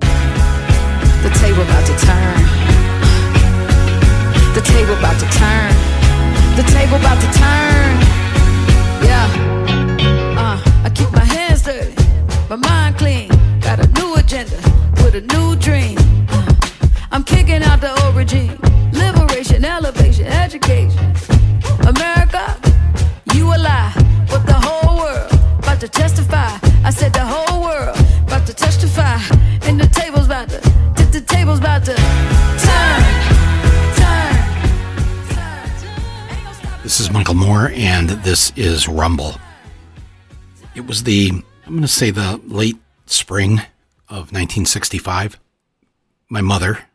The table about to turn. The table about to turn. The table about to turn. Yeah. Uh, I keep my hands dirty, my mind clean. Got a new agenda with a new dream. Uh, I'm kicking out the old regime. Liberation, elevation, education. America, you a lie, but the whole world about to testify. I said the whole world This is Michael Moore, and this is Rumble. It was the, I'm going to say the late spring of 1965. My mother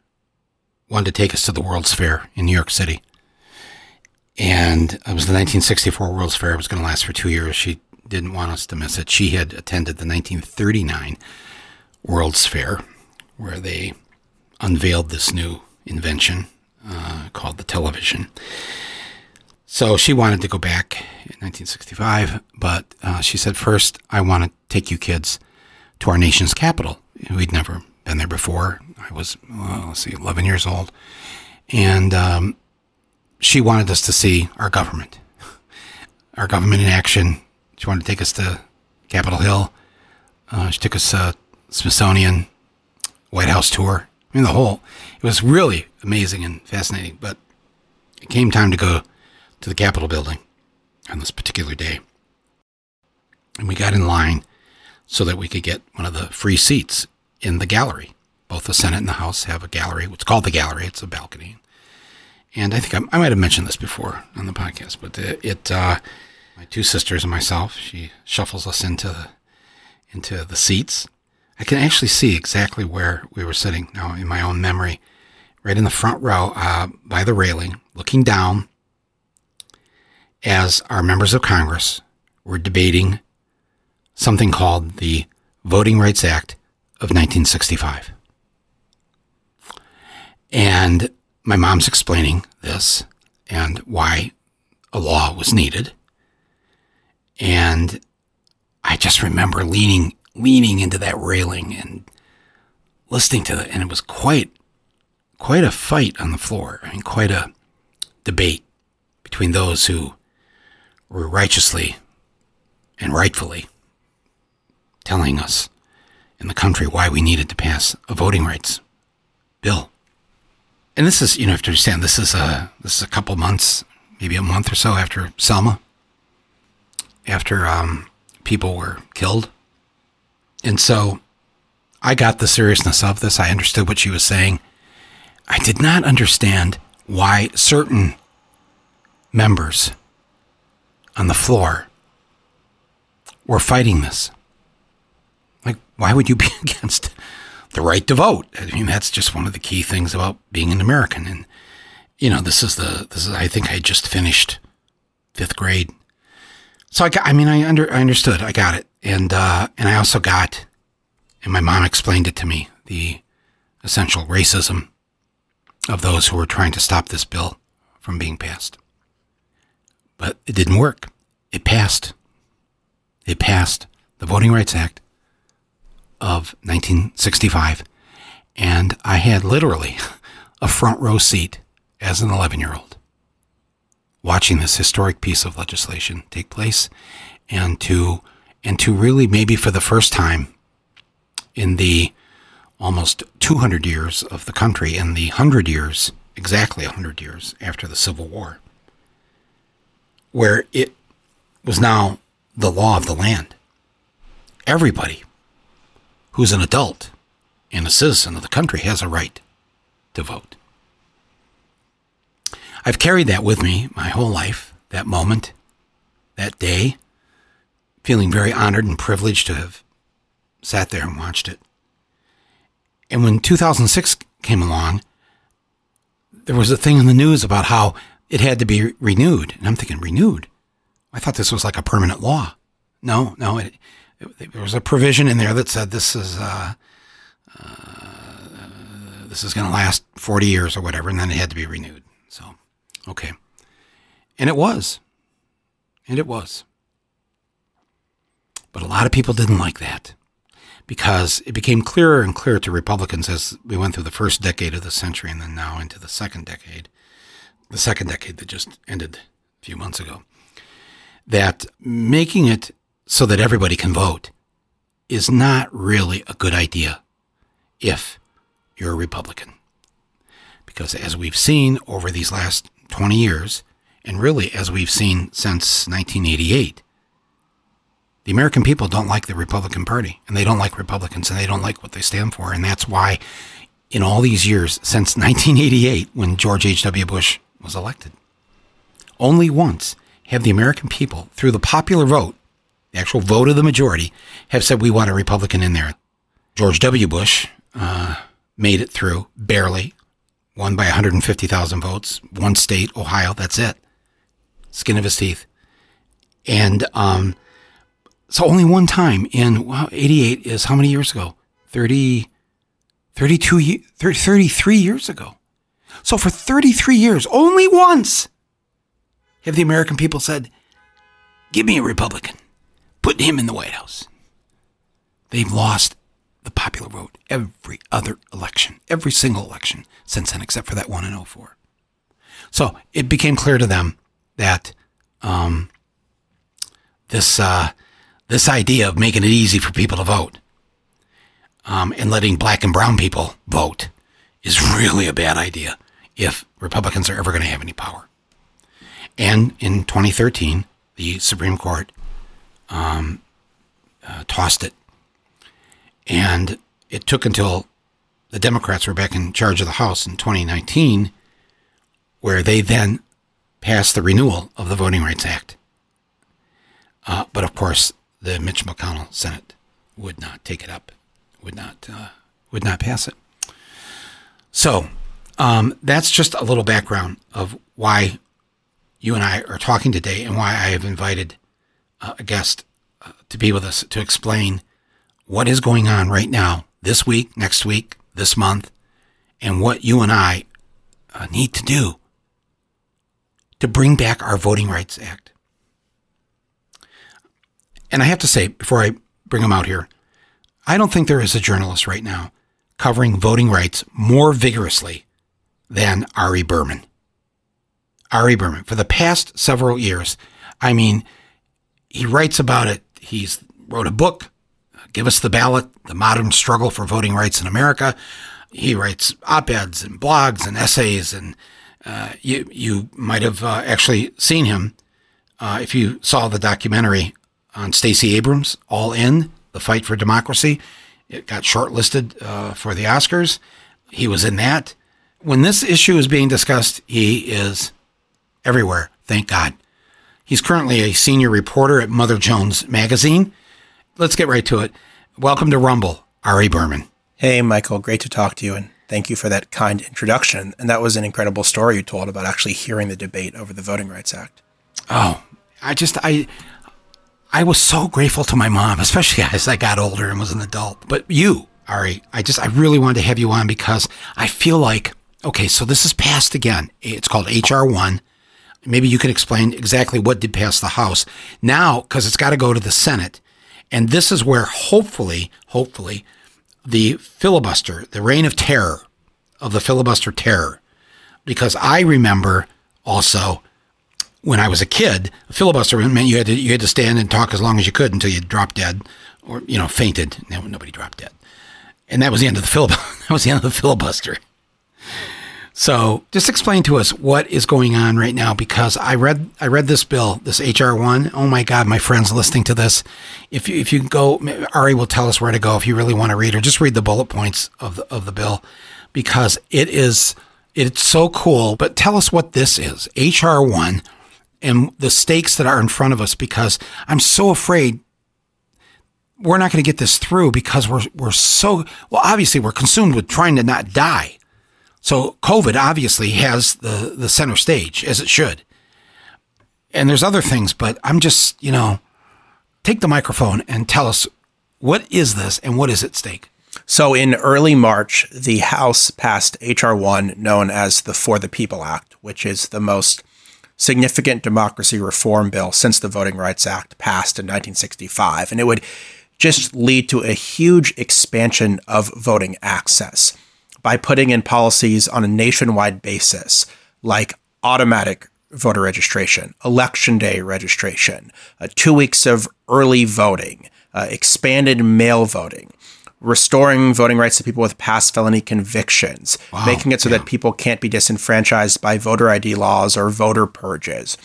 wanted to take us to the World's Fair in New York City. And it was the 1964 World's Fair. It was going to last for two years. She didn't want us to miss it. She had attended the 1939 World's Fair, where they unveiled this new invention uh, called the television. So she wanted to go back in 1965, but uh, she said, first, I want to take you kids to our nation's capital. We'd never been there before. I was, well, let's see, 11 years old. And um, she wanted us to see our government, our government in action. She wanted to take us to Capitol Hill. Uh, she took us uh, Smithsonian, White House tour. I mean, the whole, it was really amazing and fascinating. But it came time to go to the Capitol building on this particular day. And we got in line so that we could get one of the free seats in the gallery. Both the Senate and the House have a gallery. It's called the gallery. It's a balcony. And I think I, I might have mentioned this before on the podcast, but it, it uh, my two sisters and myself, she shuffles us into the, into the seats. I can actually see exactly where we were sitting now in my own memory, right in the front row uh, by the railing, looking down as our members of Congress were debating something called the Voting Rights Act of 1965. And my mom's explaining this and why a law was needed. And I just remember leaning leaning into that railing and listening to it and it was quite quite a fight on the floor. I mean quite a debate between those who were righteously and rightfully telling us in the country why we needed to pass a voting rights bill. And this is, you know, you have to understand, this is a this is a couple months, maybe a month or so after Selma, after um, people were killed, and so I got the seriousness of this. I understood what she was saying. I did not understand why certain members on the floor were fighting this. Like, why would you be against the right to vote? I mean, that's just one of the key things about being an American. And you know, this is the this is. I think I just finished fifth grade, so I got. I mean, I under I understood. I got it, and uh, and I also got, and my mom explained it to me the essential racism of those who were trying to stop this bill from being passed. But it didn't work. It passed. It passed the Voting Rights Act of 1965. And I had literally a front row seat as an 11 year old watching this historic piece of legislation take place and to and to really maybe for the first time in the almost 200 years of the country and the 100 years exactly 100 years after the civil war where it was now the law of the land everybody who's an adult and a citizen of the country has a right to vote. I've carried that with me my whole life, that moment, that day, feeling very honored and privileged to have sat there and watched it. And when 2006 came along, there was a thing in the news about how it had to be renewed. And I'm thinking, renewed? I thought this was like a permanent law. No, no, it, it, there was a provision in there that said this is uh, uh, this is going to last 40 years or whatever, and then it had to be renewed. So, okay, and it was, and it was, but a lot of people didn't like that because it became clearer and clearer to Republicans as we went through the first decade of the century and then now into the second decade, the second decade that just ended a few months ago, that making it so that everybody can vote is not really a good idea if you're a Republican. Because as we've seen over these last 20 years, and really as we've seen since 1988, the American people don't like the Republican Party and they don't like Republicans and they don't like what they stand for. And that's why, in all these years since 1988, when George H.W. Bush was elected, only once have the American people, through the popular vote, the actual vote of the majority, have said we want a Republican in there. George W. Bush uh, made it through barely, won by 150,000 votes, one state, Ohio, that's it. Skin of his teeth. And um, so only one time in, wow, 88 is how many years ago? 30, 32, 30, 33 years ago. So for 33 years, only once have the American people said, give me a Republican, put him in the White House. They've lost the popular vote every other election, every single election since then, except for that one in 04. So it became clear to them that um, this uh, this idea of making it easy for people to vote um, and letting black and brown people vote is really a bad idea if Republicans are ever going to have any power. And in 2013, the Supreme Court um, uh, tossed it. And it took until the Democrats were back in charge of the House in 2019, where they then passed the renewal of the Voting Rights Act. Uh, but of course, the Mitch McConnell Senate would not take it up, would not uh, would not pass it. So um, that's just a little background of why you and I are talking today, and why I have invited uh, a guest uh, to be with us to explain what is going on right now, this week, next week, this month, and what you and I uh, need to do to bring back our Voting Rights Act. And I have to say, before I bring him out here, I don't think there is a journalist right now covering voting rights more vigorously than Ari Berman. Ari Berman, for the past several years, I mean, he writes about it. He's wrote a book, Give Us the Ballot, The Modern Struggle for Voting Rights in America. He writes op-eds and blogs and essays, and uh, you, you might have uh, actually seen him uh, if you saw the documentary on Stacey Abrams, All In, The Fight for Democracy. It got shortlisted uh, for the Oscars. He was in that. When this issue is being discussed, he is everywhere, thank God. He's currently a senior reporter at Mother Jones Magazine. Let's get right to it. Welcome to Rumble, Ari Berman. Hey, Michael, great to talk to you, and thank you for that kind introduction. And that was an incredible story you told about actually hearing the debate over the Voting Rights Act. Oh, I just, I, I was so grateful to my mom, especially as I got older and was an adult. But you, Ari, I just, I really wanted to have you on because I feel like, okay, so this is passed again. It's called HR1. Maybe you can explain exactly what did pass the House. Now, because it's got to go to the Senate. And this is where hopefully, hopefully, the filibuster, the reign of terror of the filibuster terror, because I remember also when I was a kid, a filibuster meant you had to you had to stand and talk as long as you could until you dropped dead, or you know fainted. No, nobody dropped dead, and that was the end of the filibuster. that was the end of the filibuster. So, just explain to us what is going on right now because I read I read this bill, this HR one. Oh my God, my friends listening to this, if you if you go, Ari will tell us where to go if you really want to read or just read the bullet points of the, of the bill because it is it's so cool. But tell us what this is, HR one and the stakes that are in front of us because I'm so afraid we're not going to get this through because we're we're so well obviously we're consumed with trying to not die. So COVID obviously has the the center stage as it should. And there's other things, but I'm just, you know, take the microphone and tell us what is this and what is at stake? So in early March, the House passed HR 1 known as the For the People Act, which is the most significant democracy reform bill since the Voting Rights Act passed in 1965. And it would just lead to a huge expansion of voting access by putting in policies on a nationwide basis, like automatic voter registration, election day registration, uh, two weeks of early voting, uh, expanded mail voting, restoring voting rights to people with past felony convictions, wow, making it so yeah. that people can't be disenfranchised by voter ID laws or voter purges,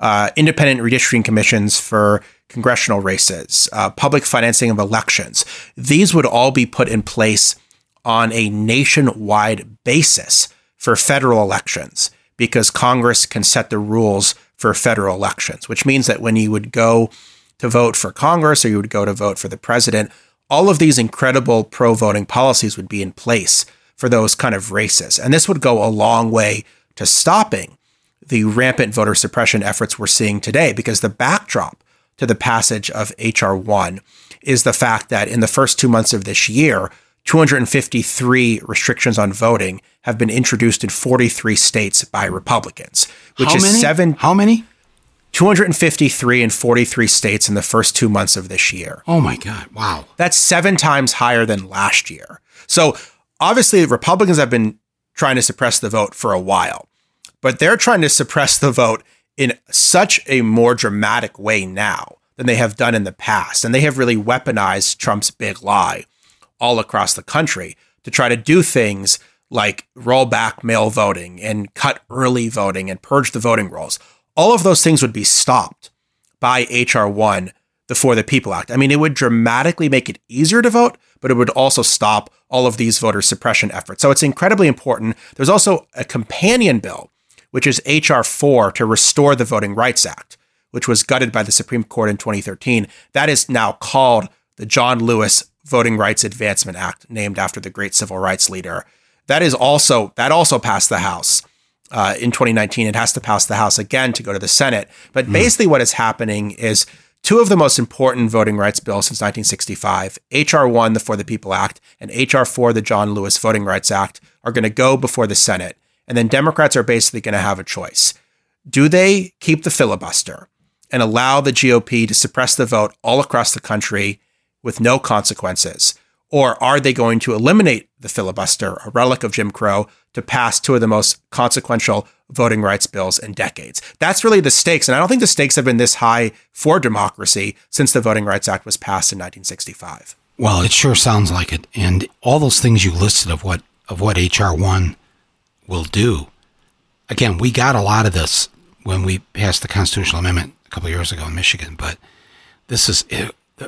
uh, independent redistricting commissions for congressional races, uh, public financing of elections. These would all be put in place on a nationwide basis for federal elections because Congress can set the rules for federal elections, which means that when you would go to vote for Congress or you would go to vote for the president, all of these incredible pro voting policies would be in place for those kind of races. And this would go a long way to stopping the rampant voter suppression efforts we're seeing today because the backdrop to the passage of H.R. 1 is the fact that in the first two months of this year, 253 restrictions on voting have been introduced in 43 states by Republicans, which How is many? seven. How many? 253 in 43 states in the first two months of this year. Oh my God. Wow. That's seven times higher than last year. So obviously, Republicans have been trying to suppress the vote for a while, but they're trying to suppress the vote in such a more dramatic way now than they have done in the past. And they have really weaponized Trump's big lie all across the country to try to do things like roll back mail voting and cut early voting and purge the voting rolls. All of those things would be stopped by H.R. 1, the For the People Act. I mean, it would dramatically make it easier to vote, but it would also stop all of these voter suppression efforts. So it's incredibly important. There's also a companion bill, which is H.R. 4 to restore the Voting Rights Act, which was gutted by the Supreme Court in 2013. That is now called the John Lewis Voting Rights Advancement Act, named after the great civil rights leader. That is also that also passed the House uh, in 2019. It has to pass the House again to go to the Senate. But mm. basically, what is happening is two of the most important voting rights bills since 1965, H.R. 1, the For the People Act, and H.R. 4, the John Lewis Voting Rights Act, are going to go before the Senate. And then Democrats are basically going to have a choice. Do they keep the filibuster and allow the GOP to suppress the vote all across the country with no consequences? Or are they going to eliminate the filibuster, a relic of Jim Crow, to pass two of the most consequential voting rights bills in decades? That's really the stakes. And I don't think the stakes have been this high for democracy since the Voting Rights Act was passed in 1965. Well, it sure sounds like it. And all those things you listed of what of what HR one will do. Again, we got a lot of this when we passed the constitutional amendment a couple years ago in Michigan, but this is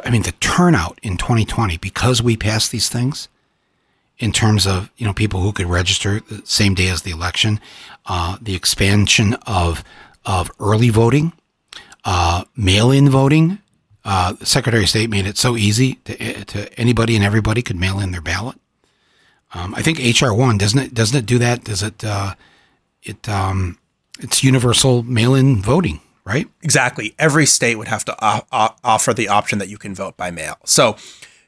I mean, the turnout in 2020 because we passed these things in terms of you know people who could register the same day as the election, uh, the expansion of of early voting, uh, mail-in voting. Uh, Secretary of State made it so easy to, to anybody and everybody could mail in their ballot. Um, I think HR one doesn't it doesn't it do that? Does it? Uh, it um, it's universal mail-in voting right? Exactly. Every state would have to o- o- offer the option that you can vote by mail. So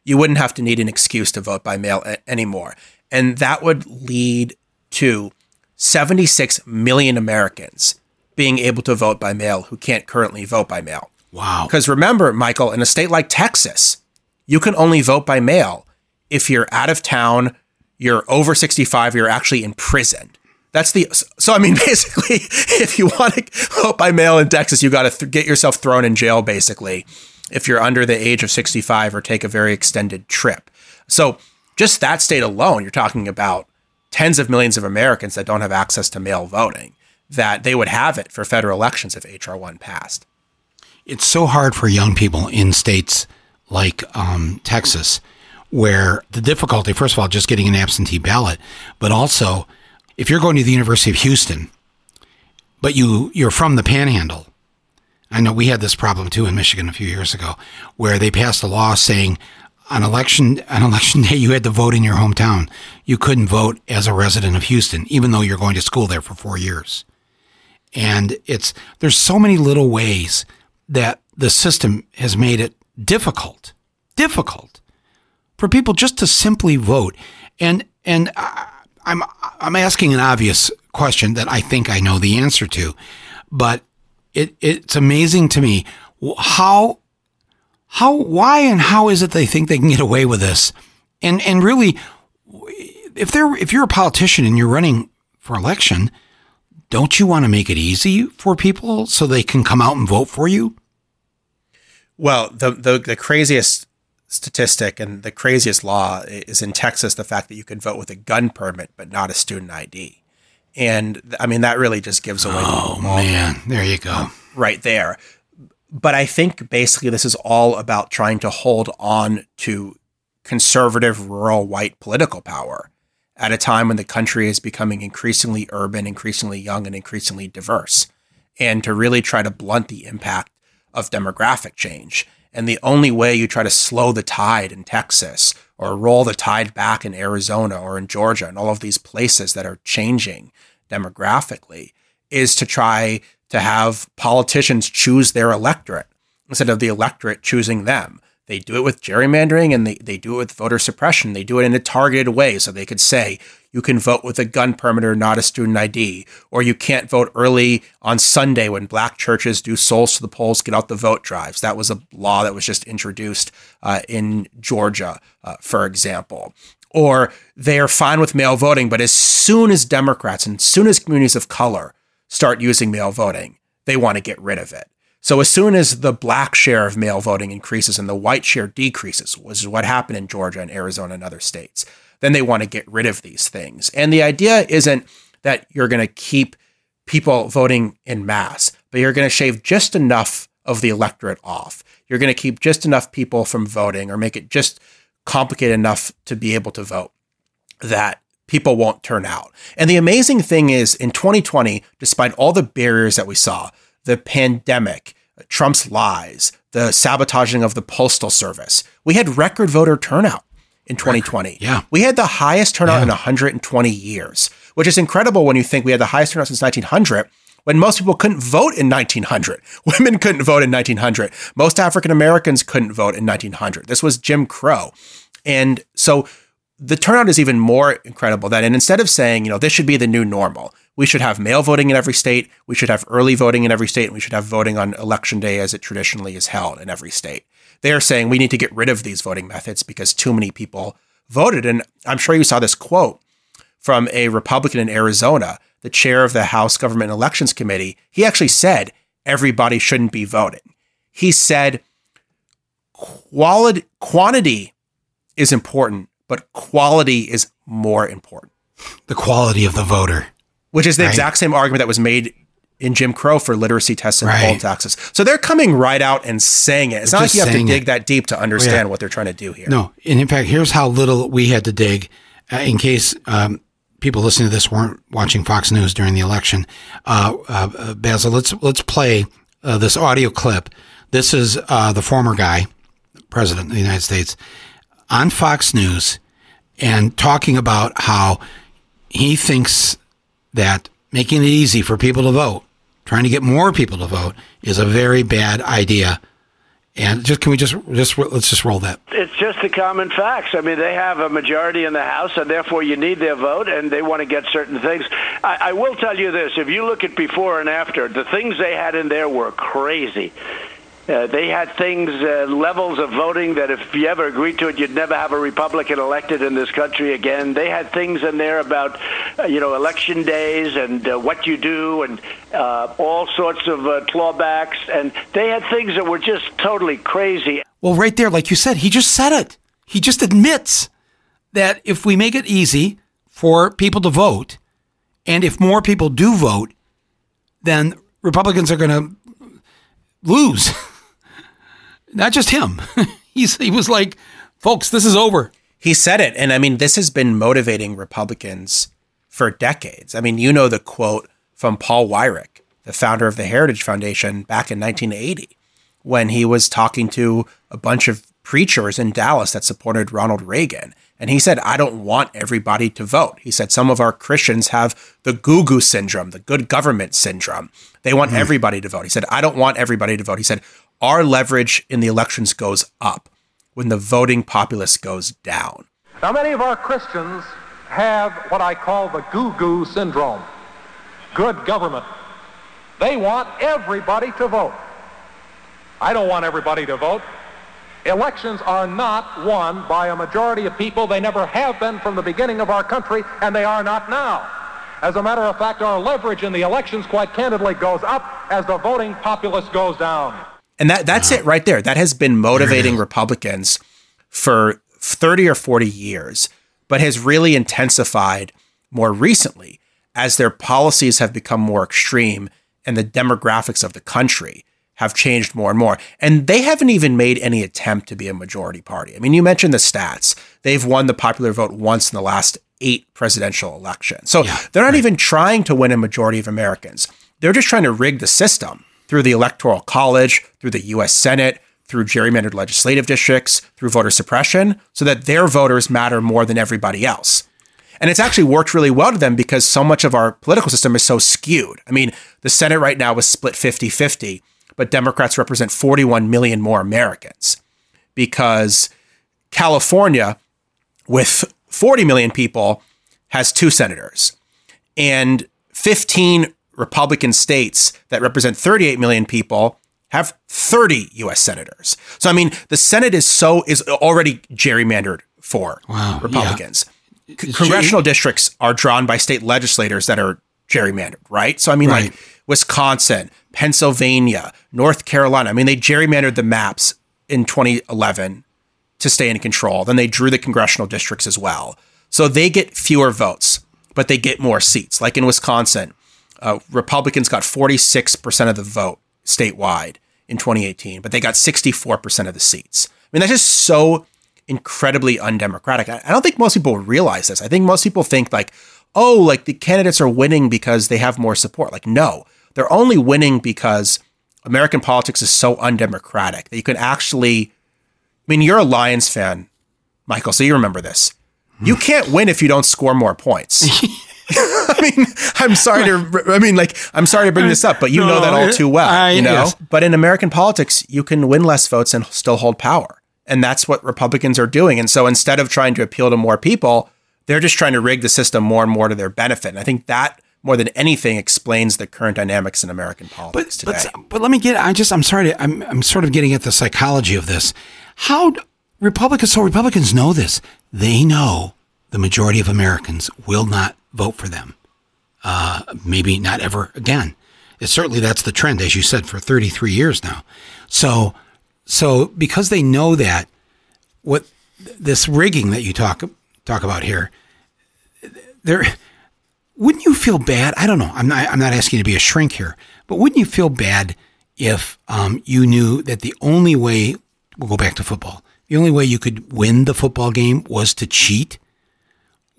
you wouldn't have to need an excuse to vote by mail a- anymore. And that would lead to 76 million Americans being able to vote by mail who can't currently vote by mail. Wow. Because remember, Michael, in a state like Texas, you can only vote by mail if you're out of town, you're over 65, you're actually imprisoned. That's the so I mean basically if you want to vote by mail in Texas you got to th- get yourself thrown in jail basically if you're under the age of 65 or take a very extended trip. So just that state alone you're talking about tens of millions of Americans that don't have access to mail voting that they would have it for federal elections if HR 1 passed. It's so hard for young people in states like um, Texas where the difficulty first of all just getting an absentee ballot but also if you're going to the University of Houston, but you you're from the Panhandle, I know we had this problem too in Michigan a few years ago, where they passed a law saying on election on election day you had to vote in your hometown. You couldn't vote as a resident of Houston, even though you're going to school there for four years. And it's there's so many little ways that the system has made it difficult, difficult for people just to simply vote. And and I'm I'm asking an obvious question that I think I know the answer to, but it it's amazing to me how how, why, and how is it they think they can get away with this? And and really, if they're if you're a politician and you're running for election, don't you want to make it easy for people so they can come out and vote for you? Well, the the, the craziest statistic and the craziest law is in Texas the fact that you can vote with a gun permit but not a student ID. And I mean that really just gives away Oh man, there you go. right there. But I think basically this is all about trying to hold on to conservative rural white political power at a time when the country is becoming increasingly urban, increasingly young, and increasingly diverse, and to really try to blunt the impact of demographic change. And the only way you try to slow the tide in Texas or roll the tide back in Arizona or in Georgia and all of these places that are changing demographically is to try to have politicians choose their electorate instead of the electorate choosing them. They do it with gerrymandering and they, they do it with voter suppression. They do it in a targeted way. So they could say, you can vote with a gun permit or not a student ID, or you can't vote early on Sunday when black churches do souls to the polls, get out the vote drives. That was a law that was just introduced uh, in Georgia, uh, for example. Or they are fine with mail voting, but as soon as Democrats and as soon as communities of color start using mail voting, they want to get rid of it. So as soon as the black share of mail voting increases and the white share decreases, which is what happened in Georgia and Arizona and other states, then they want to get rid of these things. And the idea isn't that you're going to keep people voting in mass, but you're going to shave just enough of the electorate off. You're going to keep just enough people from voting or make it just complicated enough to be able to vote that people won't turn out. And the amazing thing is in 2020, despite all the barriers that we saw, the pandemic, Trump's lies, the sabotaging of the postal service. We had record voter turnout in 2020. Yeah. We had the highest turnout Yeah. in 120 years, which is incredible when you think we had the highest turnout since 1900 when most people couldn't vote in 1900. Women couldn't vote in 1900. Most African Americans couldn't vote in 1900. This was Jim Crow. And so the turnout is even more incredible that and instead of saying, you know, this should be the new normal, we should have mail voting in every state, we should have early voting in every state, and we should have voting on election day as it traditionally is held in every state. They are saying we need to get rid of these voting methods because too many people voted. And I'm sure you saw this quote from a Republican in Arizona, the chair of the House Government Elections Committee. He actually said everybody shouldn't be voting. He said quality quantity is important, but quality is more important, The quality of the voter. Which is the Right. exact same argument that was made in Jim Crow for literacy tests and Right. poll taxes. So they're coming right out and saying it. It's not like you have to dig it. that deep to understand what they're trying to do here. No, and in fact, here's how little we had to dig. Uh, in case um, people listening to this weren't watching Fox News during the election, uh, uh, uh, Basil, let's let's play uh, this audio clip. This is uh, the former guy, president of the United States, on Fox News, and talking about how he thinks that making it easy for people to vote, trying to get more people to vote, is a very bad idea. And just can we just just let's just roll that. It's just the common facts. I mean, they have a majority in the House, and therefore you need their vote, and they want to get certain things. I, I will tell you this: if you look at before and after, the things they had in there were crazy. Uh, they had things, uh, levels of voting that if you ever agreed to it, you'd never have a Republican elected in this country again. They had things in there about, uh, you know, election days and uh, what you do and uh, all sorts of clawbacks. And they had things that were just totally crazy. Well, right there, like you said, he just said it. He just admits that if we make it easy for people to vote, and if more people do vote, then Republicans are going to lose. Not just him. He's he was like, folks, this is over. He said it. And I mean, this has been motivating Republicans for decades. I mean, you know the quote from Paul Weyrich, the founder of the Heritage Foundation back in 1980, when he was talking to a bunch of preachers in Dallas that supported Ronald Reagan. And he said, I don't want everybody to vote. He said, some of our Christians have the goo goo syndrome, the good government syndrome. They want hmm. everybody to vote. He said, I don't want everybody to vote. He said, our leverage in the elections goes up when the voting populace goes down. Now, many of our Christians have what I call the goo goo syndrome good government. They want everybody to vote. I don't want everybody to vote. Elections are not won by a majority of people. They never have been from the beginning of our country, and they are not now. As a matter of fact, our leverage in the elections, quite candidly, goes up as the voting populace goes down. And that that's it right there. That has been motivating Republicans for 30 or 40 years, but has really intensified more recently as their policies have become more extreme and the demographics of the country have changed more and more. And they haven't even made any attempt to be a majority party. I mean, you mentioned the stats. They've won the popular vote once in the last eight presidential elections. So Yeah, they're not right. even trying to win a majority of Americans. They're just trying to rig the system through the Electoral College, through the US Senate, through gerrymandered legislative districts, through voter suppression, so that their voters matter more than everybody else. And it's actually worked really well to them because so much of our political system is so skewed. I mean, the Senate right now is split 50 50, but Democrats represent 41 million more Americans because California, with 40 million people, has two senators. And 15 Republican states that represent 38 million people have 30 US senators. So I mean, the Senate is so is already gerrymandered for Wow, yeah. Republicans. C- Congressional districts are drawn by state legislators that are gerrymandered, right? So I mean Right. like Wisconsin, Pennsylvania, North Carolina. I mean they gerrymandered the maps in 2011 to stay in control. Then they drew the congressional districts as well. So they get fewer votes, but they get more seats. Like in Wisconsin, uh, Republicans got 46% of the vote statewide in 2018, but they got 64% of the seats. I mean, that's just so incredibly undemocratic. I I don't think most people realize this. I think most people think like, oh, like the candidates are winning because they have more support. Like, no, they're only winning because American politics is so undemocratic that you can actually I mean, you're a Lions fan, Michael, so you remember this. You can't win if you don't score more points. I mean, I'm sorry to, I mean, like, I'm sorry to bring this up, but you know that all too well, I- you know? yes. But in American politics, you can win less votes and still hold power. And that's what Republicans are doing. And so instead of trying to appeal to more people, they're just trying to rig the system more and more to their benefit. And I think that more than anything explains the current dynamics in American politics but, today. but but let me get. I just I'm sorry. To, I'm I'm sort of getting at the psychology of this. How Republicans? So Republicans know this. They know the majority of Americans will not vote for them. Uh, maybe not ever again. It's certainly that's the trend, as you said, for 33 years now. So so because they know that, what this rigging that you talk talk about here, there wouldn't you feel bad? I don't know. I'm not. I'm not asking you to be a shrink here, but wouldn't you feel bad if um, you knew that the only way we'll go back to football, the only way you could win the football game was to cheat,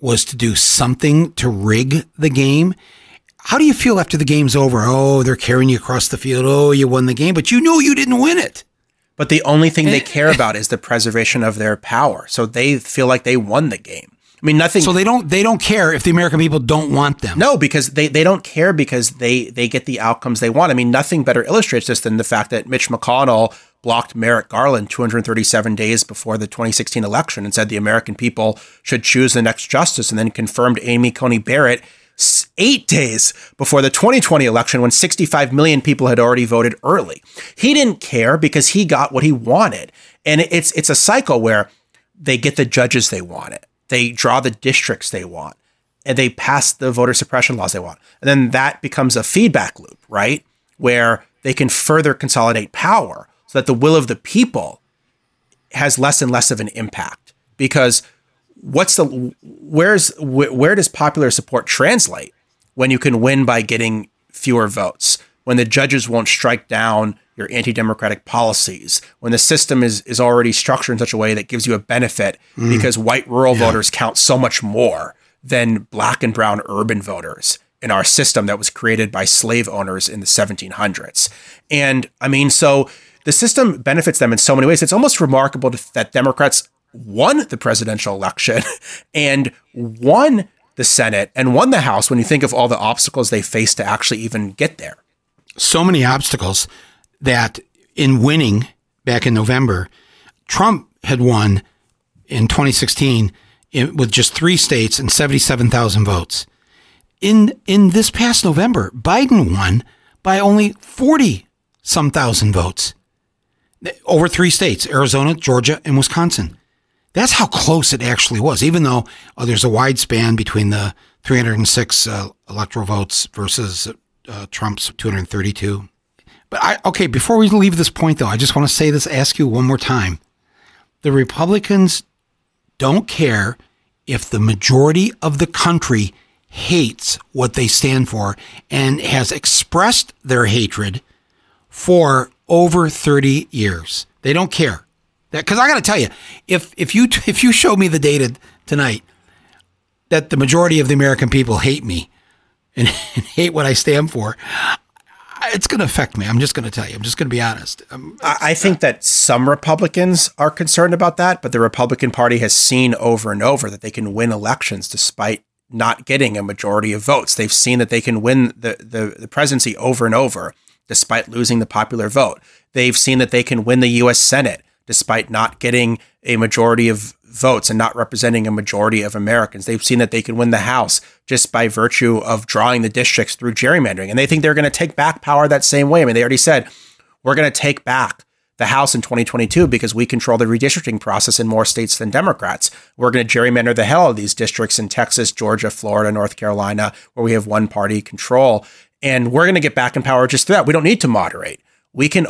was to do something to rig the game. How do you feel after the game's over? Oh, they're carrying you across the field. Oh, you won the game, but you know you didn't win it. But the only thing they care about is the preservation of their power. So they feel like they won the game. I mean, nothing. So they don't. They don't care if the American people don't want them. no, because they, they don't care because they they get the outcomes they want. I mean, nothing better illustrates this than the fact that Mitch McConnell blocked Merrick Garland 237 days before the 2016 election and said the American people should choose the next justice, and then confirmed Amy Coney Barrett eight days before the 2020 election when 65 million people had already voted early. He didn't care because he got what he wanted, and it's it's a cycle where they get the judges they wanted. They draw the districts they want and they pass the voter suppression laws they want. And then that becomes a feedback loop, right? Where they can further consolidate power so that the will of the people has less and less of an impact. Because what's the where's wh- where does popular support translate when you can win by getting fewer votes? When the judges won't strike down your anti-democratic policies, when the system is is already structured in such a way that gives you a benefit mm. because white rural voters count so much more than black and brown urban voters in our system that was created by slave owners in the 1700s. And I mean, so the system benefits them in so many ways. It's almost remarkable that Democrats won the presidential election and won the Senate and won the House when you think of all the obstacles they faced to actually even get there. so many obstacles that in winning back in November, Trump had won in 2016 in, with just three states and 77,000 votes. In in this past November, Biden won by only 40 some thousand votes. Over three states Arizona, Georgia, and Wisconsin. That's how close it actually was, even though uh, there's a wide span between the 306 uh, electoral votes versus uh, Trump's 232. But I, okay, before we leave this point, though, I just want to say this, ask you one more time. The Republicans don't care if the majority of the country hates what they stand for and has expressed their hatred for over 30 years. They don't care. Because I got to tell you, if if you if you show me the data tonight that the majority of the American people hate me and, and hate what I stand for, it's going to affect me. I'm just going to tell you. I'm just going to be honest. Um, I think that some Republicans are concerned about that, but the Republican Party has seen over and over that they can win elections despite not getting a majority of votes. They've seen that they can win the, the, the presidency over and over despite losing the popular vote. They've seen that they can win the U.S. Senate despite not getting a majority of votes and not representing a majority of Americans. They've seen that they can win the House just by virtue of drawing the districts through gerrymandering. And they think they're going to take back power that same way. I mean, they already said, we're going to take back the House in 2022 because we control the redistricting process in more states than Democrats. We're going to gerrymander the hell out of these districts in Texas, Georgia, Florida, North Carolina, where we have one party control. And we're going to get back in power just through that. We don't need to moderate. We can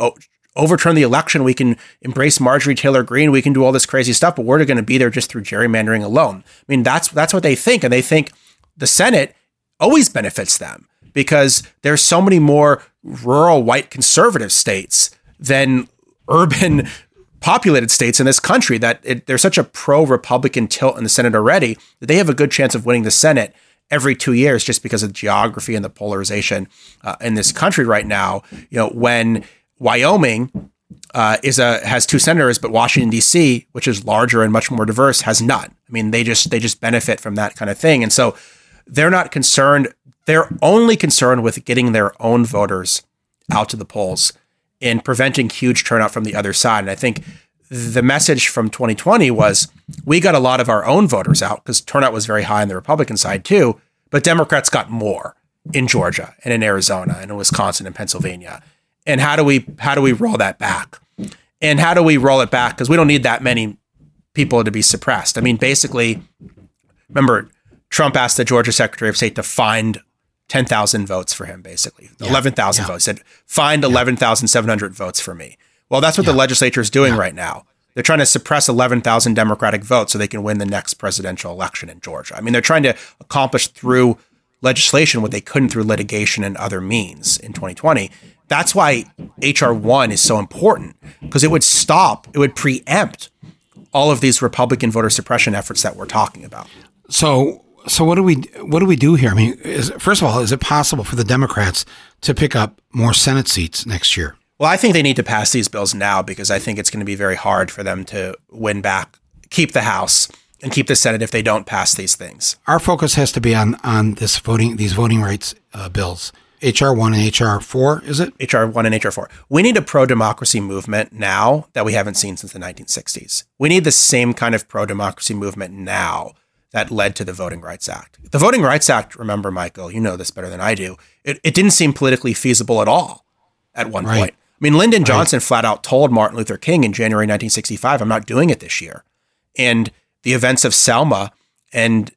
overturn the election. We can embrace Marjorie Taylor Greene. We can do all this crazy stuff, but we're going to be there just through gerrymandering alone. I mean, that's that's what they think, and they think the Senate always benefits them because there's so many more rural white conservative states than urban populated states in this country that it, there's such a pro Republican tilt in the Senate already that they have a good chance of winning the Senate every two years just because of geography and the polarization uh, in this country right now. You know, when Wyoming uh, is a has two senators, but Washington D.C., which is larger and much more diverse, has none. I mean, they just they just benefit from that kind of thing, and so they're not concerned. They're only concerned with getting their own voters out to the polls and preventing huge turnout from the other side. And I think the message from 2020 was we got a lot of our own voters out because turnout was very high on the Republican side too, but Democrats got more in Georgia and in Arizona and in Wisconsin and Pennsylvania and how do we how do we roll that back? And how do we roll it back? Because we don't need that many people to be suppressed. I mean, basically, remember Trump asked the Georgia Secretary of State to find 10,000 votes for him, basically. Yeah. 11,000 yeah. votes. He said, find yeah. 11,700 votes for me. Well, that's what the legislature is doing right now. They're trying to suppress 11,000 Democratic votes so they can win the next presidential election in Georgia. I mean, they're trying to accomplish through legislation what they couldn't through litigation and other means in 2020. That's why HR one is so important because it would stop, it would preempt all of these Republican voter suppression efforts that we're talking about. So, so what do we what do we do here? I mean, is, first of all, is it possible for the Democrats to pick up more Senate seats next year? Well, I think they need to pass these bills now because I think it's going to be very hard for them to win back, keep the House, and keep the Senate if they don't pass these things. Our focus has to be on on this voting these voting rights uh, bills. HR1 and HR4, is it? HR1 and HR4. We need a pro democracy movement now that we haven't seen since the 1960s. We need the same kind of pro democracy movement now that led to the Voting Rights Act. The Voting Rights Act, remember, Michael, you know this better than I do, it, it didn't seem politically feasible at all at one right. point. I mean, Lyndon Johnson right. flat out told Martin Luther King in January 1965, I'm not doing it this year. And the events of Selma and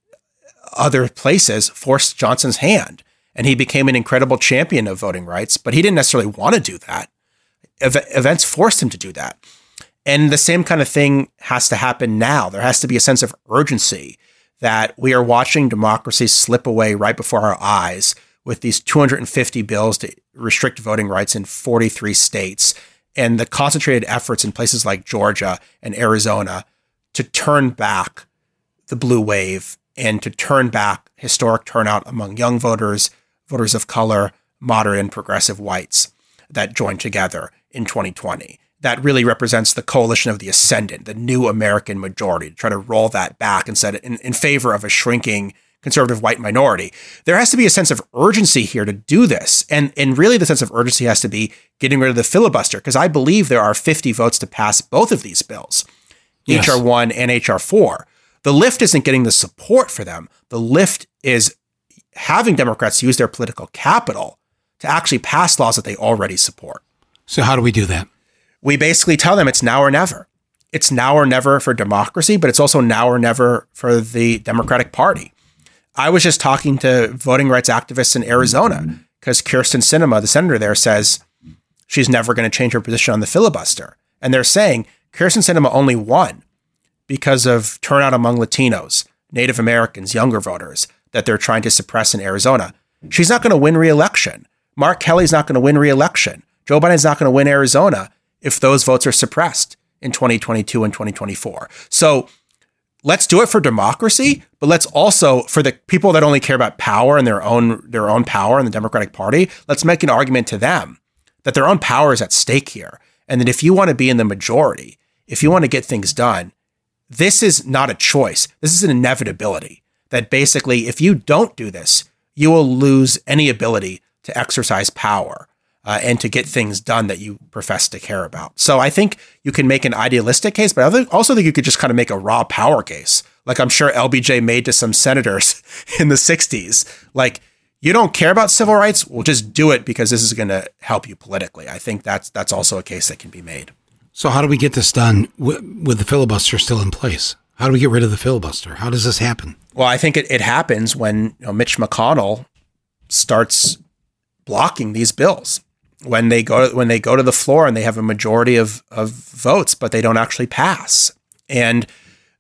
other places forced Johnson's hand and he became an incredible champion of voting rights, but he didn't necessarily want to do that. Ev- events forced him to do that. And the same kind of thing has to happen now. There has to be a sense of urgency that we are watching democracy slip away right before our eyes with these 250 bills to restrict voting rights in 43 states and the concentrated efforts in places like Georgia and Arizona to turn back the blue wave and to turn back historic turnout among young voters, voters of color, moderate and progressive whites that joined together in 2020. That really represents the coalition of the ascendant, the new American majority, to try to roll that back and in, in favor of a shrinking conservative white minority. There has to be a sense of urgency here to do this. And, and really, the sense of urgency has to be getting rid of the filibuster, because I believe there are 50 votes to pass both of these bills, yes. HR 1 and HR 4. The lift isn't getting the support for them. The lift is having Democrats use their political capital to actually pass laws that they already support. So, how do we do that? we basically tell them it's now or never. It's now or never for democracy, but it's also now or never for the Democratic Party. I was just talking to voting rights activists in Arizona mm-hmm. because Kyrsten Sinema, the senator there, says she's never going to change her position on the filibuster. And they're saying Kyrsten Sinema only won because of turnout among Latinos, Native Americans, younger voters that they're trying to suppress in Arizona. She's not going to win re-election. Mark Kelly's not going to win re-election. Joe Biden's not going to win Arizona if those votes are suppressed in 2022 and 2024. So let's do it for democracy, but let's also for the people that only care about power and their own their own power in the Democratic Party, let's make an argument to them that their own power is at stake here. And that if you want to be in the majority, if you want to get things done, this is not a choice. This is an inevitability that basically, if you don't do this, you will lose any ability to exercise power uh, and to get things done that you profess to care about. So I think you can make an idealistic case, but I also think you could just kind of make a raw power case, like I'm sure LBJ made to some senators in the 60s. Like, you don't care about civil rights, well, just do it because this is going to help you politically. I think that's that's also a case that can be made. So, how do we get this done with, with the filibuster still in place? How do we get rid of the filibuster? How does this happen? Well, I think it, it happens when you know, Mitch McConnell starts blocking these bills when they go to, when they go to the floor and they have a majority of of votes, but they don't actually pass. And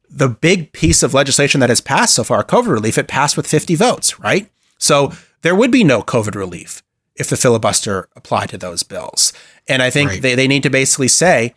the big piece of legislation that has passed so far, COVID relief, it passed with 50 votes, right? So there would be no COVID relief if the filibuster applied to those bills. And I think right. they, they need to basically say,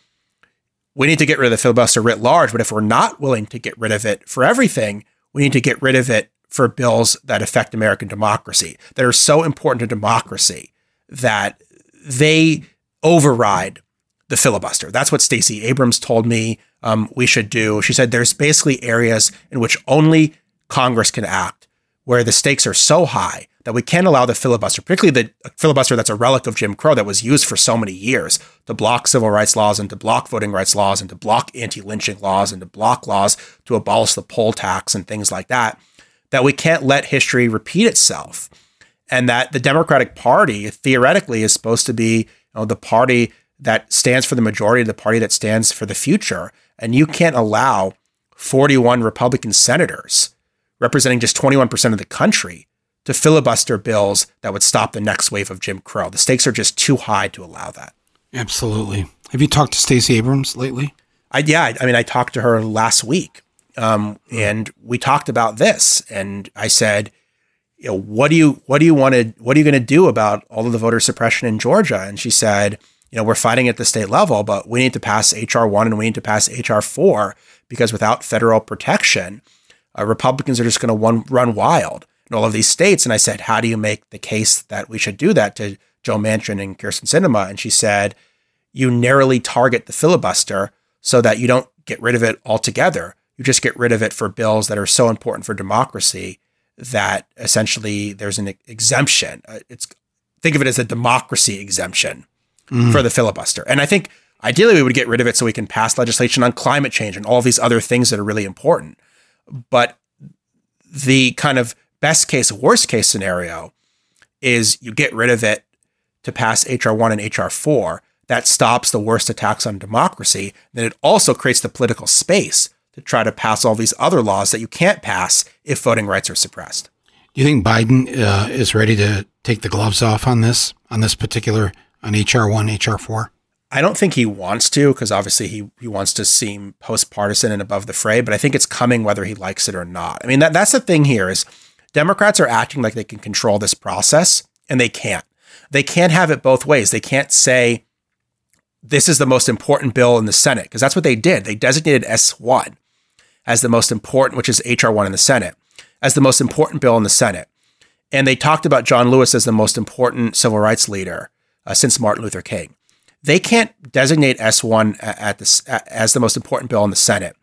we need to get rid of the filibuster writ large, but if we're not willing to get rid of it for everything, we need to get rid of it for bills that affect American democracy, that are so important to democracy that they override the filibuster. That's what Stacey Abrams told me um, we should do. She said there's basically areas in which only Congress can act where the stakes are so high that we can't allow the filibuster, particularly the filibuster that's a relic of Jim Crow that was used for so many years to block civil rights laws and to block voting rights laws and to block anti lynching laws and to block laws to abolish the poll tax and things like that, that we can't let history repeat itself. And that the Democratic Party theoretically is supposed to be you know, the party that stands for the majority, the party that stands for the future. And you can't allow 41 Republican senators representing just 21% of the country to filibuster bills that would stop the next wave of Jim Crow. The stakes are just too high to allow that. Absolutely. Have you talked to Stacey Abrams lately? I, yeah, I, mean, I talked to her last week, um, and we talked about this. And I said, you know, what do you what do you want to what are you going to do about all of the voter suppression in Georgia? And she said, you know, we're fighting at the state level, but we need to pass HR one and we need to pass HR four because without federal protection, uh, Republicans are just going to run wild in all of these states. And I said, how do you make the case that we should do that to Joe Manchin and Kyrsten Sinema? And she said, you narrowly target the filibuster so that you don't get rid of it altogether. You just get rid of it for bills that are so important for democracy that essentially there's an exemption. Uh, it's think of it as a democracy exemption mm. for the filibuster. And I think ideally we would get rid of it so we can pass legislation on climate change and all these other things that are really important. But the kind of best case, worst case scenario is you get rid of it to pass HR1 and HR4. That stops the worst attacks on democracy. Then it also creates the political space to try to pass all these other laws that you can't pass if voting rights are suppressed. Do you think Biden uh, is ready to take the gloves off on this, on this particular, on HR1, HR4? I don't think he wants to because obviously he he wants to seem post partisan and above the fray. But I think it's coming whether he likes it or not. I mean that that's the thing here is Democrats are acting like they can control this process, and they can't. They can't have it both ways. They can't say, this is the most important bill in the Senate, because that's what they did. They designated S1 as the most important, which is HR1 in the Senate, as the most important bill in the Senate. And they talked about John Lewis as the most important civil rights leader uh, since Martin Luther King. They can't designate S1 at this, as the most important bill in the Senate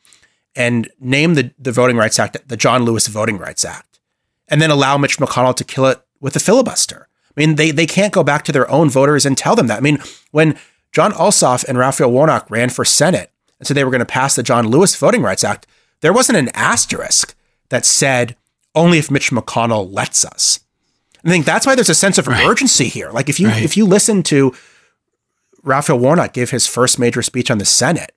and name the, the Voting Rights Act the John Lewis Voting Rights Act and then allow Mitch McConnell to kill it with a filibuster. I mean, they, they can't go back to their own voters and tell them that. I mean, when Jon Ossoff and Raphael Warnock ran for Senate and said they were going to pass the John Lewis Voting Rights Act, there wasn't an asterisk that said only if Mitch McConnell lets us. I think that's why there's a sense of right. urgency here. Like if you right. if you listen to Raphael Warnock give his first major speech on the Senate,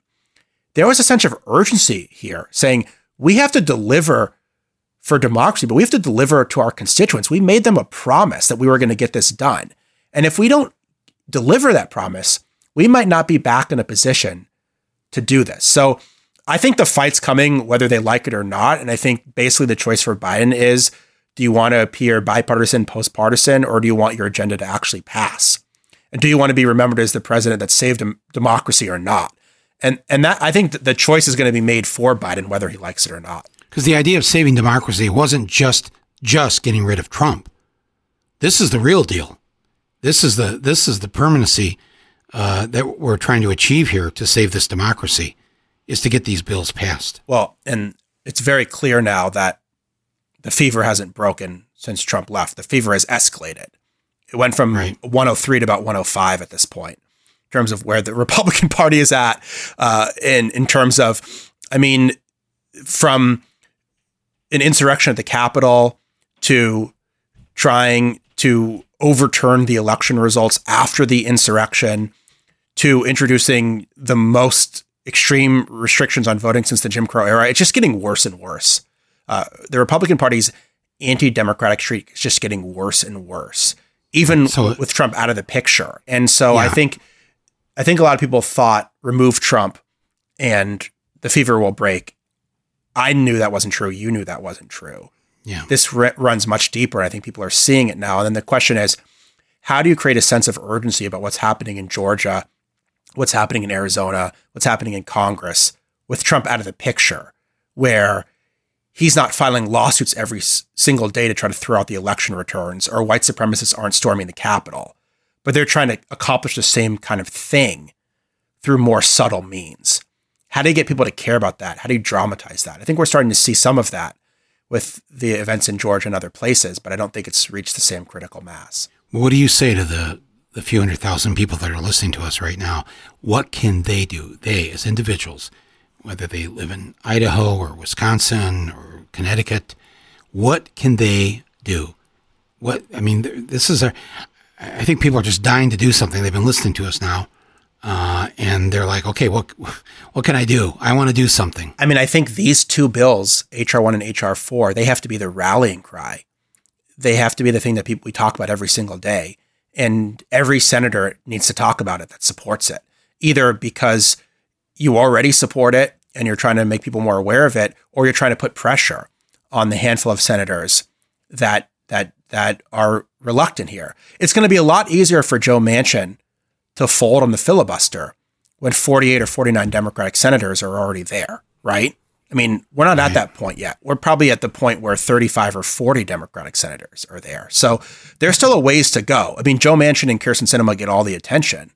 there was a sense of urgency here saying we have to deliver for democracy, but we have to deliver to our constituents. We made them a promise that we were going to get this done. And if we don't deliver that promise, we might not be back in a position to do this. So I think the fight's coming, whether they like it or not. And I think basically the choice for Biden is do you want to appear bipartisan, post partisan, or do you want your agenda to actually pass? And do you want to be remembered as the president that saved democracy or not? And and that I think the choice is going to be made for Biden whether he likes it or not. Because the idea of saving democracy wasn't just just getting rid of Trump. This is the real deal. This is the this is the permanency uh, that we're trying to achieve here to save this democracy is to get these bills passed. Well, and it's very clear now that the fever hasn't broken since Trump left. The fever has escalated. It went from right. 103 to about 105 at this point in terms of where the Republican Party is at. Uh, in in terms of, I mean, from an insurrection at the Capitol to trying to overturn the election results after the insurrection to introducing the most extreme restrictions on voting since the Jim Crow era. It's just getting worse and worse. Uh, the Republican Party's anti-democratic streak is just getting worse and worse, even so, with Trump out of the picture. And so yeah. I think I think a lot of people thought remove Trump and the fever will break. I knew that wasn't true. You knew that wasn't true. Yeah. This r- runs much deeper. I think people are seeing it now. And then the question is, how do you create a sense of urgency about what's happening in Georgia, what's happening in Arizona, what's happening in Congress with Trump out of the picture, where he's not filing lawsuits every single day to try to throw out the election returns, or white supremacists aren't storming the Capitol, but they're trying to accomplish the same kind of thing through more subtle means. How do you get people to care about that? How do you dramatize that? I think we're starting to see some of that with the events in Georgia and other places, but I don't think it's reached the same critical mass. What do you say to the the few hundred thousand people that are listening to us right now? What can they do? They as individuals, whether they live in Idaho or Wisconsin or Connecticut, what can they do? What I mean, this is a. I think people are just dying to do something. They've been listening to us now uh, and they're like, okay, what what can I do? I want to do something. I mean, I think these two bills, HR one and HR four, they have to be the rallying cry. They have to be the thing that people we talk about every single day, and every senator needs to talk about it that supports it, either because you already support it and you're trying to make people more aware of it, or you're trying to put pressure on the handful of senators that that that are reluctant here. It's going to be a lot easier for Joe Manchin to fold on the filibuster when 48 or 49 Democratic senators are already there, right? I mean, we're not right. at that point yet. We're probably at the point where 35 or 40 Democratic senators are there. So there's still a ways to go. I mean, Joe Manchin and Kyrsten Sinema get all the attention,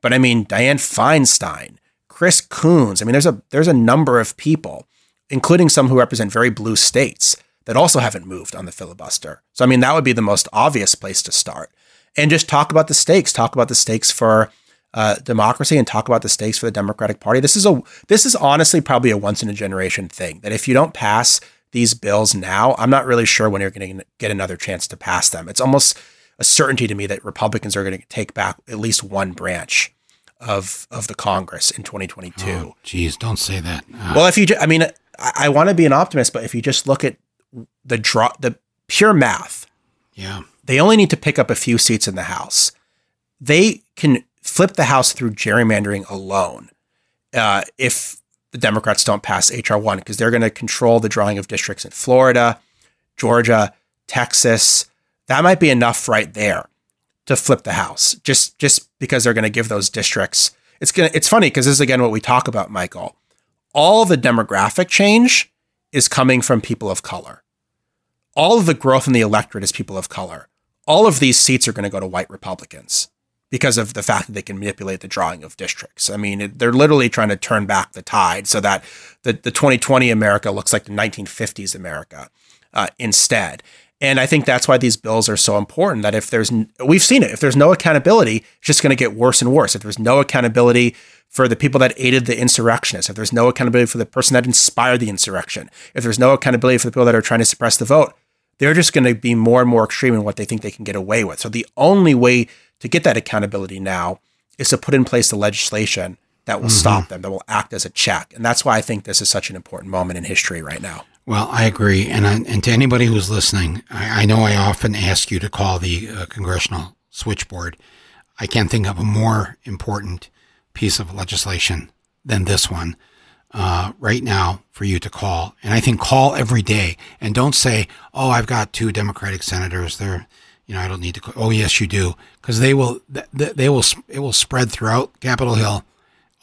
but I mean, Dianne Feinstein, Chris Coons. I mean, there's a there's a number of people, including some who represent very blue states, that also haven't moved on the filibuster. So I mean, that would be the most obvious place to start and just talk about the stakes, talk about the stakes for uh, democracy, and talk about the stakes for the Democratic Party. This is a this is honestly probably a once in a generation thing. That if you don't pass these bills now, I'm not really sure when you're going to get another chance to pass them. It's almost a certainty to me that Republicans are going to take back at least one branch of of the Congress in 2022. Oh, geez, don't say that. Uh, well, if you, I mean, I, I want to be an optimist, but if you just look at the draw, the pure math, yeah, they only need to pick up a few seats in the House. They can flip the House through gerrymandering alone uh, if the Democrats don't pass H.R. 1, because they're going to control the drawing of districts in Florida, Georgia, Texas. That might be enough right there to flip the House, just, just because they're going to give those districts. It's gonna. It's funny because this is again what we talk about, Michael. All the demographic change is coming from people of color. All of the growth in the electorate is people of color all of these seats are going to go to white Republicans because of the fact that they can manipulate the drawing of districts. I mean, it, they're literally trying to turn back the tide so that the, the 2020 America looks like the 1950s America uh, instead. And I think that's why these bills are so important. That if there's, we've seen it, if there's no accountability, it's just going to get worse and worse. If there's no accountability for the people that aided the insurrectionists, if there's no accountability for the person that inspired the insurrection, if there's no accountability for the people that are trying to suppress the vote, they're just going to be more and more extreme in what they think they can get away with. So the only way to get that accountability now is to put in place the legislation that will Mm-hmm. stop them, that will act as a check. And that's why I think this is such an important moment in history right now. Well, I agree, and I, and to anybody who's listening, I, I know I often ask you to call the uh, congressional switchboard. I can't think of a more important piece of legislation than this one uh, right now for you to call, and I think call every day, and don't say, "Oh, I've got two Democratic senators. They're, you know, I don't need to." Oh, yes, you do, because they will. th- th- They will. It will spread throughout Capitol Hill.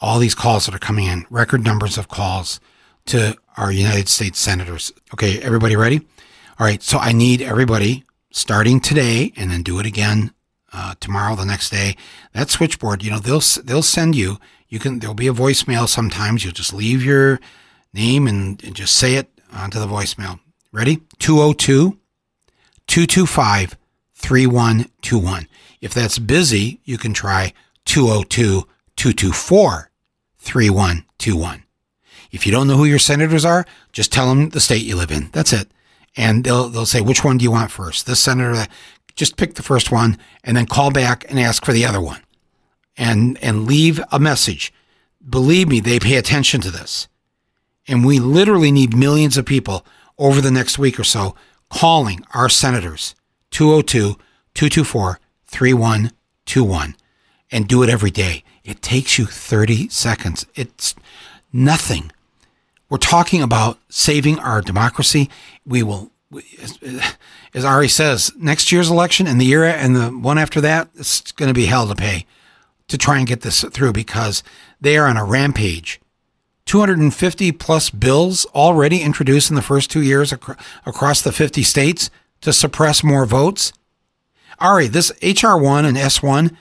All these calls that are coming in, record numbers of calls to our United States senators. Okay, everybody ready? All right, so I need everybody starting today and then do it again uh, tomorrow, the next day. That switchboard, you know, they'll they'll send you. You can there'll be a voicemail. Sometimes you'll just leave your name and, and just say it onto the voicemail. Ready? 202 225 3121. If that's busy, you can try 202 224 3121. If you don't know who your senators are, just tell them the state you live in. That's it. And they'll, they'll say, which one do you want first? This senator, that. Just pick the first one and then call back and ask for the other one and, and leave a message. Believe me, they pay attention to this. And we literally need millions of people over the next week or so calling our senators 202 224 3121 and do it every day. It takes you 30 seconds. It's nothing. We're talking about saving our democracy. We will, as, Ari says, next year's election and the year and the one after that, it's going to be hell to pay to try and get this through because they are on a rampage. 250 plus bills already introduced in the first two years across the 50 states to suppress more votes. Ari, this HR1 and S1,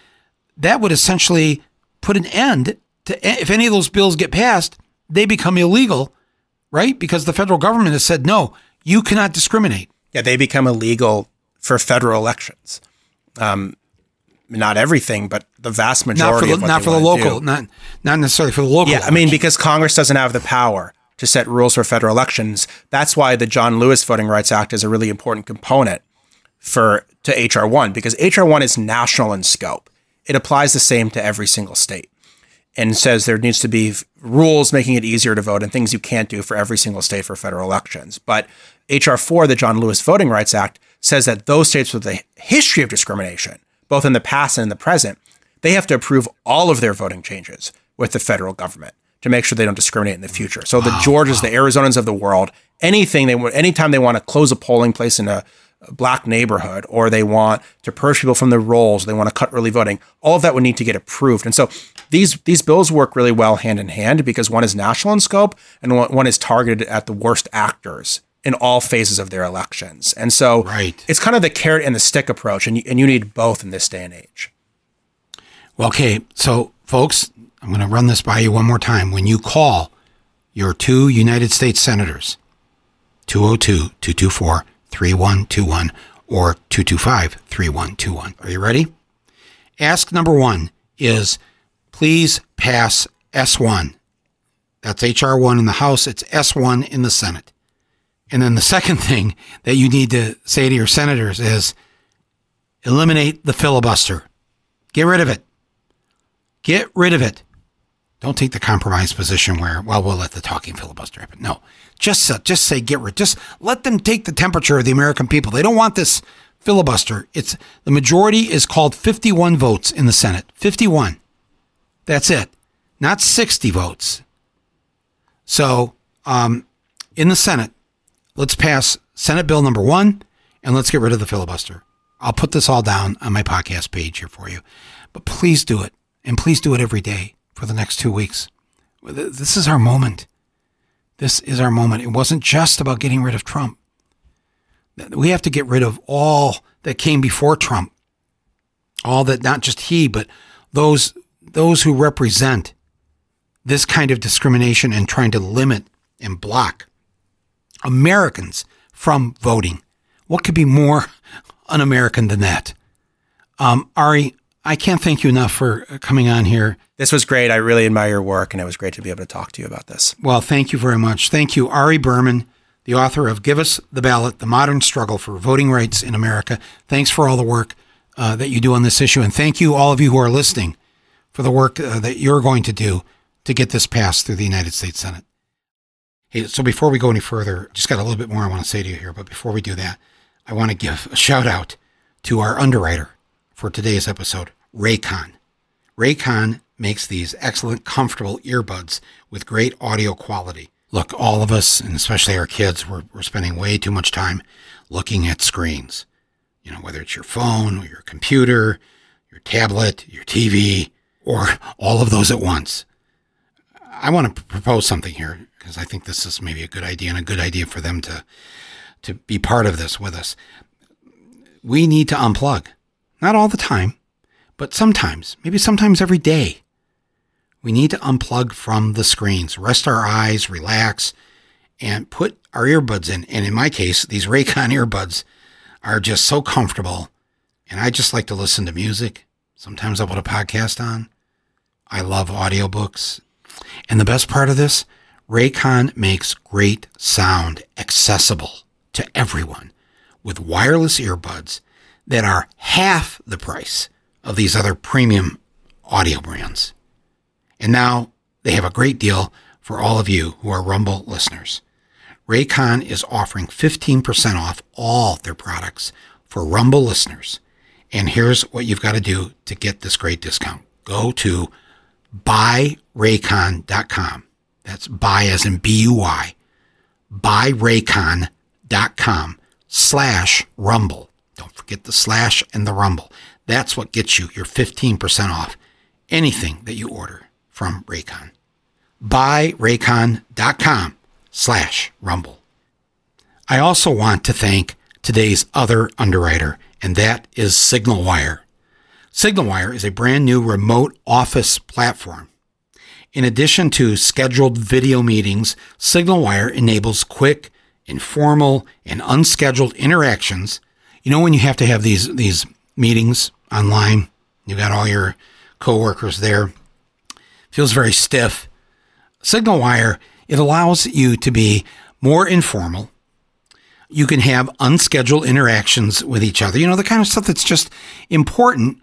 that would essentially put an end to if any of those bills get passed, they become illegal, right? Because the federal government has said, no, you cannot discriminate. Yeah, they become illegal for federal elections. Um, not everything, but the vast majority. Not for of the, what not for the local, do. not not necessarily for the local. Yeah, I mean, because Congress doesn't have the power to set rules for federal elections. That's why the John Lewis Voting Rights Act is a really important component for to HR one because HR one is national in scope. It applies the same to every single state and says there needs to be rules making it easier to vote and things you can't do for every single state for federal elections. But HR four, the John Lewis Voting Rights Act, says that those states with a history of discrimination, both in the past and in the present, they have to approve all of their voting changes with the federal government to make sure they don't discriminate in the future. So the Georgias, the Arizonans of the world, anything they want, anytime they want to close a polling place in a, black neighborhood, or they want to purge people from the rolls, they want to cut early voting, all of that would need to get approved. And so these these bills work really well hand in hand because one is national in scope and one, one is targeted at the worst actors in all phases of their elections. And so Right. it's kind of the carrot and the stick approach, and you, and you need both in this day and age. Well, okay, so folks, I'm going to run this by you one more time. When you call your two United States senators, 202 224 3121 or 225 3121. Are you ready? Ask number one is please pass S1. That's HR1 in the House, it's S1 in the Senate. And then the second thing that you need to say to your senators is eliminate the filibuster. Get rid of it. Get rid of it. Don't take the compromise position where, well, we'll let the talking filibuster happen. No, just uh, just say get rid. Just let them take the temperature of the American people. They don't want this filibuster. It's the majority is called 51 votes in the Senate. 51. That's it. Not 60 votes. So, um, in the Senate, let's pass Senate Bill number one and let's get rid of the filibuster. I'll put this all down on my podcast page here for you. But please do it. And please do it every day for the next two weeks. This is our moment. This is our moment. It wasn't just about getting rid of Trump. We have to get rid of all that came before Trump. All that, not just he, but those, those who represent this kind of discrimination and trying to limit and block Americans from voting. What could be more un American than that? Um, Ari, I can't thank you enough for coming on here. This was great. I really admire your work, and it was great to be able to talk to you about this. Well, thank you very much. Thank you, Ari Berman, the author of Give Us the Ballot The Modern Struggle for Voting Rights in America. Thanks for all the work uh, that you do on this issue. And thank you, all of you who are listening, for the work uh, that you're going to do to get this passed through the United States Senate. Hey, so before we go any further, just got a little bit more I want to say to you here. But before we do that, I want to give a shout out to our underwriter for today's episode, Raycon. Raycon makes these excellent, comfortable earbuds with great audio quality. Look, all of us, and especially our kids, we're, we're spending way too much time looking at screens. You know, whether it's your phone or your computer, your tablet, your TV, or all of those at once. I want to propose something here because I think this is maybe a good idea and a good idea for them to to be part of this with us. We need to unplug. Not all the time, but sometimes, maybe sometimes every day. We need to unplug from the screens, rest our eyes, relax, and put our earbuds in. And in my case, these Raycon earbuds are just so comfortable. And I just like to listen to music. Sometimes I'll put a podcast on. I love audiobooks. And the best part of this, Raycon makes great sound accessible to everyone with wireless earbuds that are half the price of these other premium audio brands. And now they have a great deal for all of you who are Rumble listeners. Raycon is offering 15% off all their products for Rumble listeners. And here's what you've got to do to get this great discount. Go to buyraycon.com. That's buy as in B-U-Y. Buyraycon.com slash rumble. Don't forget the slash and the rumble. That's what gets you your 15% off anything that you order from Raycon. Buyraycon.com slash rumble. I also want to thank today's other underwriter, and that is SignalWire. SignalWire is a brand new remote office platform. In addition to scheduled video meetings, SignalWire enables quick, informal, and unscheduled interactions. You know when you have to have these these meetings online, you got all your coworkers there. Feels very stiff. Signal Wire, it allows you to be more informal. You can have unscheduled interactions with each other. You know, the kind of stuff that's just important,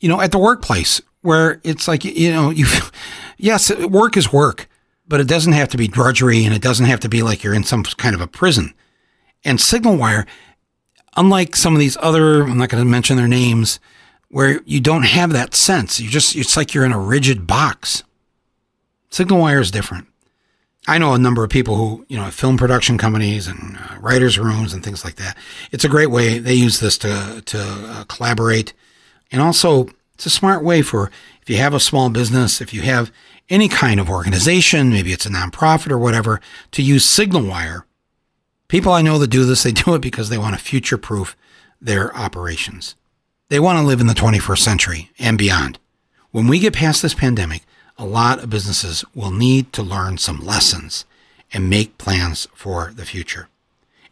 you know, at the workplace where it's like, you know, you, yes, work is work, but it doesn't have to be drudgery and it doesn't have to be like you're in some kind of a prison. And Signal Wire, unlike some of these other, I'm not going to mention their names, where you don't have that sense. You just, it's like you're in a rigid box. Signal wire is different. I know a number of people who, you know, film production companies and uh, writers' rooms and things like that. It's a great way. They use this to, to uh, collaborate. And also, it's a smart way for if you have a small business, if you have any kind of organization, maybe it's a nonprofit or whatever, to use Signal Wire. People I know that do this, they do it because they want to future proof their operations. They want to live in the 21st century and beyond. When we get past this pandemic, a lot of businesses will need to learn some lessons and make plans for the future.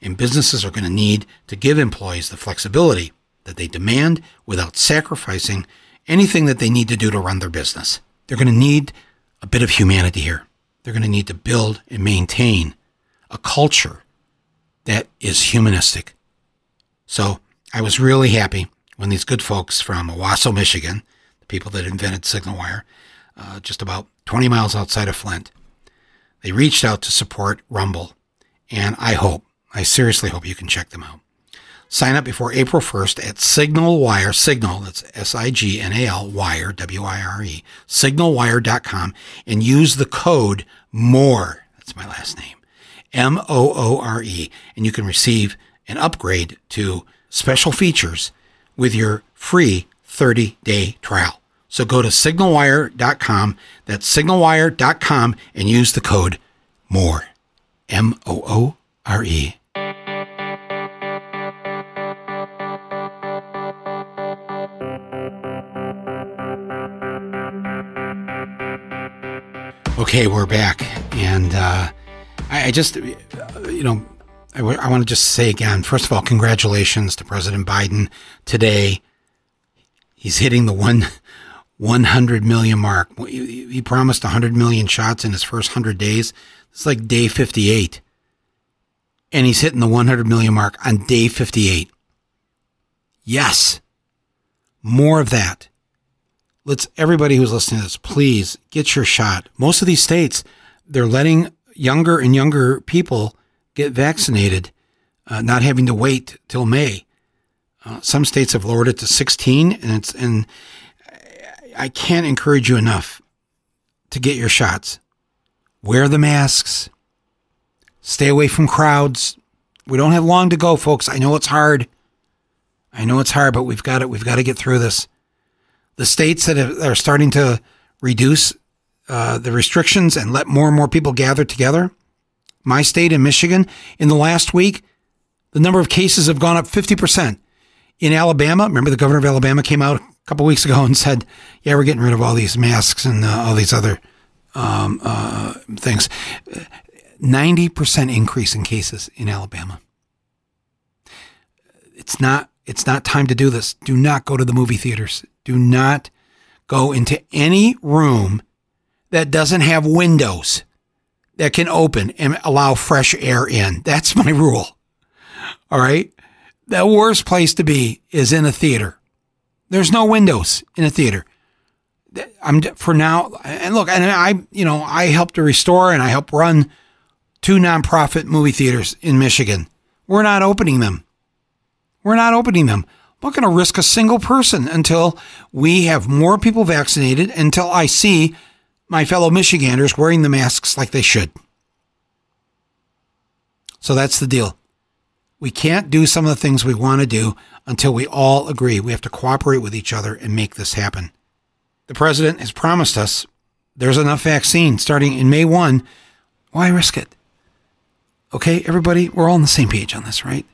And businesses are going to need to give employees the flexibility that they demand without sacrificing anything that they need to do to run their business. They're going to need a bit of humanity here. They're going to need to build and maintain a culture that is humanistic. So I was really happy when these good folks from Owosso, Michigan, the people that invented SignalWire, uh, just about 20 miles outside of Flint. They reached out to support Rumble, and I hope, I seriously hope you can check them out. Sign up before April 1st at Signal Wire, Signal, that's S I G N A L, Wire, W I R E, signalwire.com, and use the code MOORE, that's my last name, M O O R E, and you can receive an upgrade to special features with your free 30 day trial. So go to signalwire.com, that's signalwire.com, and use the code MOORE, M O O R E. Okay, we're back. And uh, I, I just, you know, I, w- I want to just say again, first of all, congratulations to President Biden today. He's hitting the one 100 million mark. He promised 100 million shots in his first 100 days. It's like day 58. And he's hitting the 100 million mark on day 58. Yes. More of that. let's everybody who's listening to this, please get your shot. Most of these states, they're letting younger and younger people get vaccinated, uh, not having to wait till May. Uh, some states have lowered it to 16, and it's and I can't encourage you enough to get your shots. Wear the masks. Stay away from crowds. We don't have long to go, folks. I know it's hard. I know it's hard, but we've got it. We've got to get through this. The states that are starting to reduce uh, the restrictions and let more and more people gather together. My state in Michigan, in the last week, the number of cases have gone up 50%. In Alabama, remember the governor of Alabama came out a couple weeks ago and said, yeah, we're getting rid of all these masks and uh, all these other um, uh, things. 90% increase in cases in Alabama. It's not it's not time to do this. Do not go to the movie theaters. Do not go into any room that doesn't have windows that can open and allow fresh air in. That's my rule. All right. The worst place to be is in a theater. There's no windows in a theater. I'm for now. And look, and I, you know, I helped to restore and I help run two nonprofit movie theaters in Michigan. We're not opening them. We're not opening them. I'm not going to risk a single person until we have more people vaccinated, until I see my fellow Michiganders wearing the masks like they should. So that's the deal. We can't do some of the things we want to do until we all agree. We have to cooperate with each other and make this happen. The president has promised us there's enough vaccine starting in May 1. Why risk it? Okay, everybody, we're all on the same page on this, right?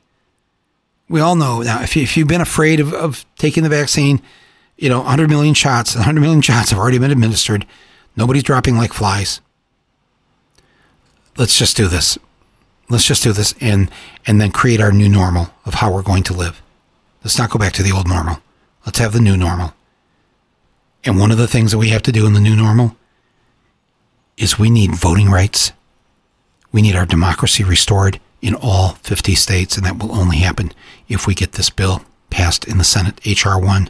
We all know now, if, you, you've been afraid of, of taking the vaccine, you know, 100 million shots, 100 million shots have already been administered. Nobody's dropping like flies. Let's just do this. Let's just do this and and then create our new normal of how we're going to live. Let's not go back to the old normal. Let's have the new normal. And one of the things that we have to do in the new normal is we need voting rights. We need our democracy restored in all 50 states, and that will only happen if we get this bill passed in the Senate, H.R. 1,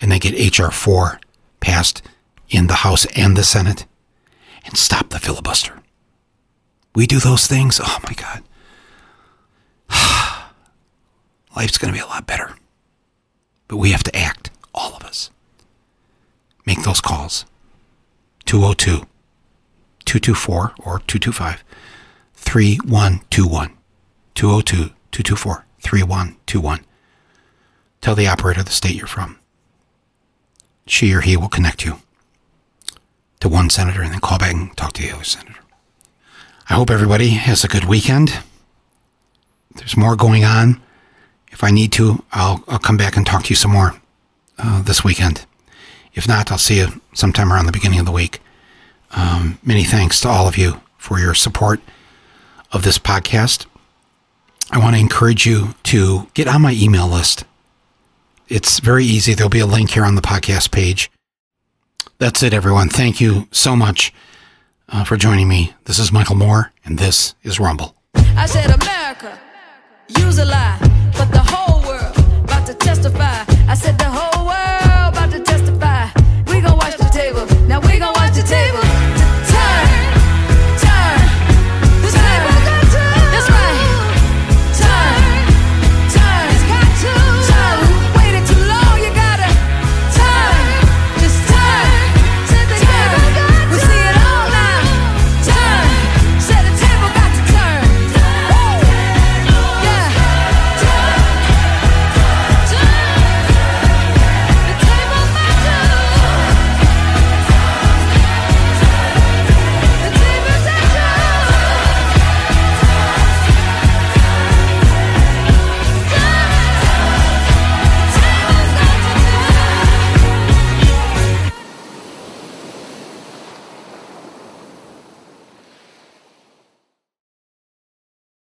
and then get H.R. 4 passed in the House and the Senate, and stop the filibuster. We do those things, oh my God. Life's going to be a lot better. But we have to act, all of us. Make those calls. 202 224 or 225 3121. 202 224 3121. Tell the operator the state you're from. She or he will connect you to one senator and then call back and talk to the other senator. I hope everybody has a good weekend. There's more going on. If I need to, I'll, I'll come back and talk to you some more uh, this weekend. If not, I'll see you sometime around the beginning of the week. Um, many thanks to all of you for your support of this podcast. I want to encourage you to get on my email list. It's very easy. There'll be a link here on the podcast page. That's it, everyone. Thank you so much uh, for joining me. This is Michael Moore, and this is Rumble. I said, America, use a lie, but the whole world about to testify. I said, the whole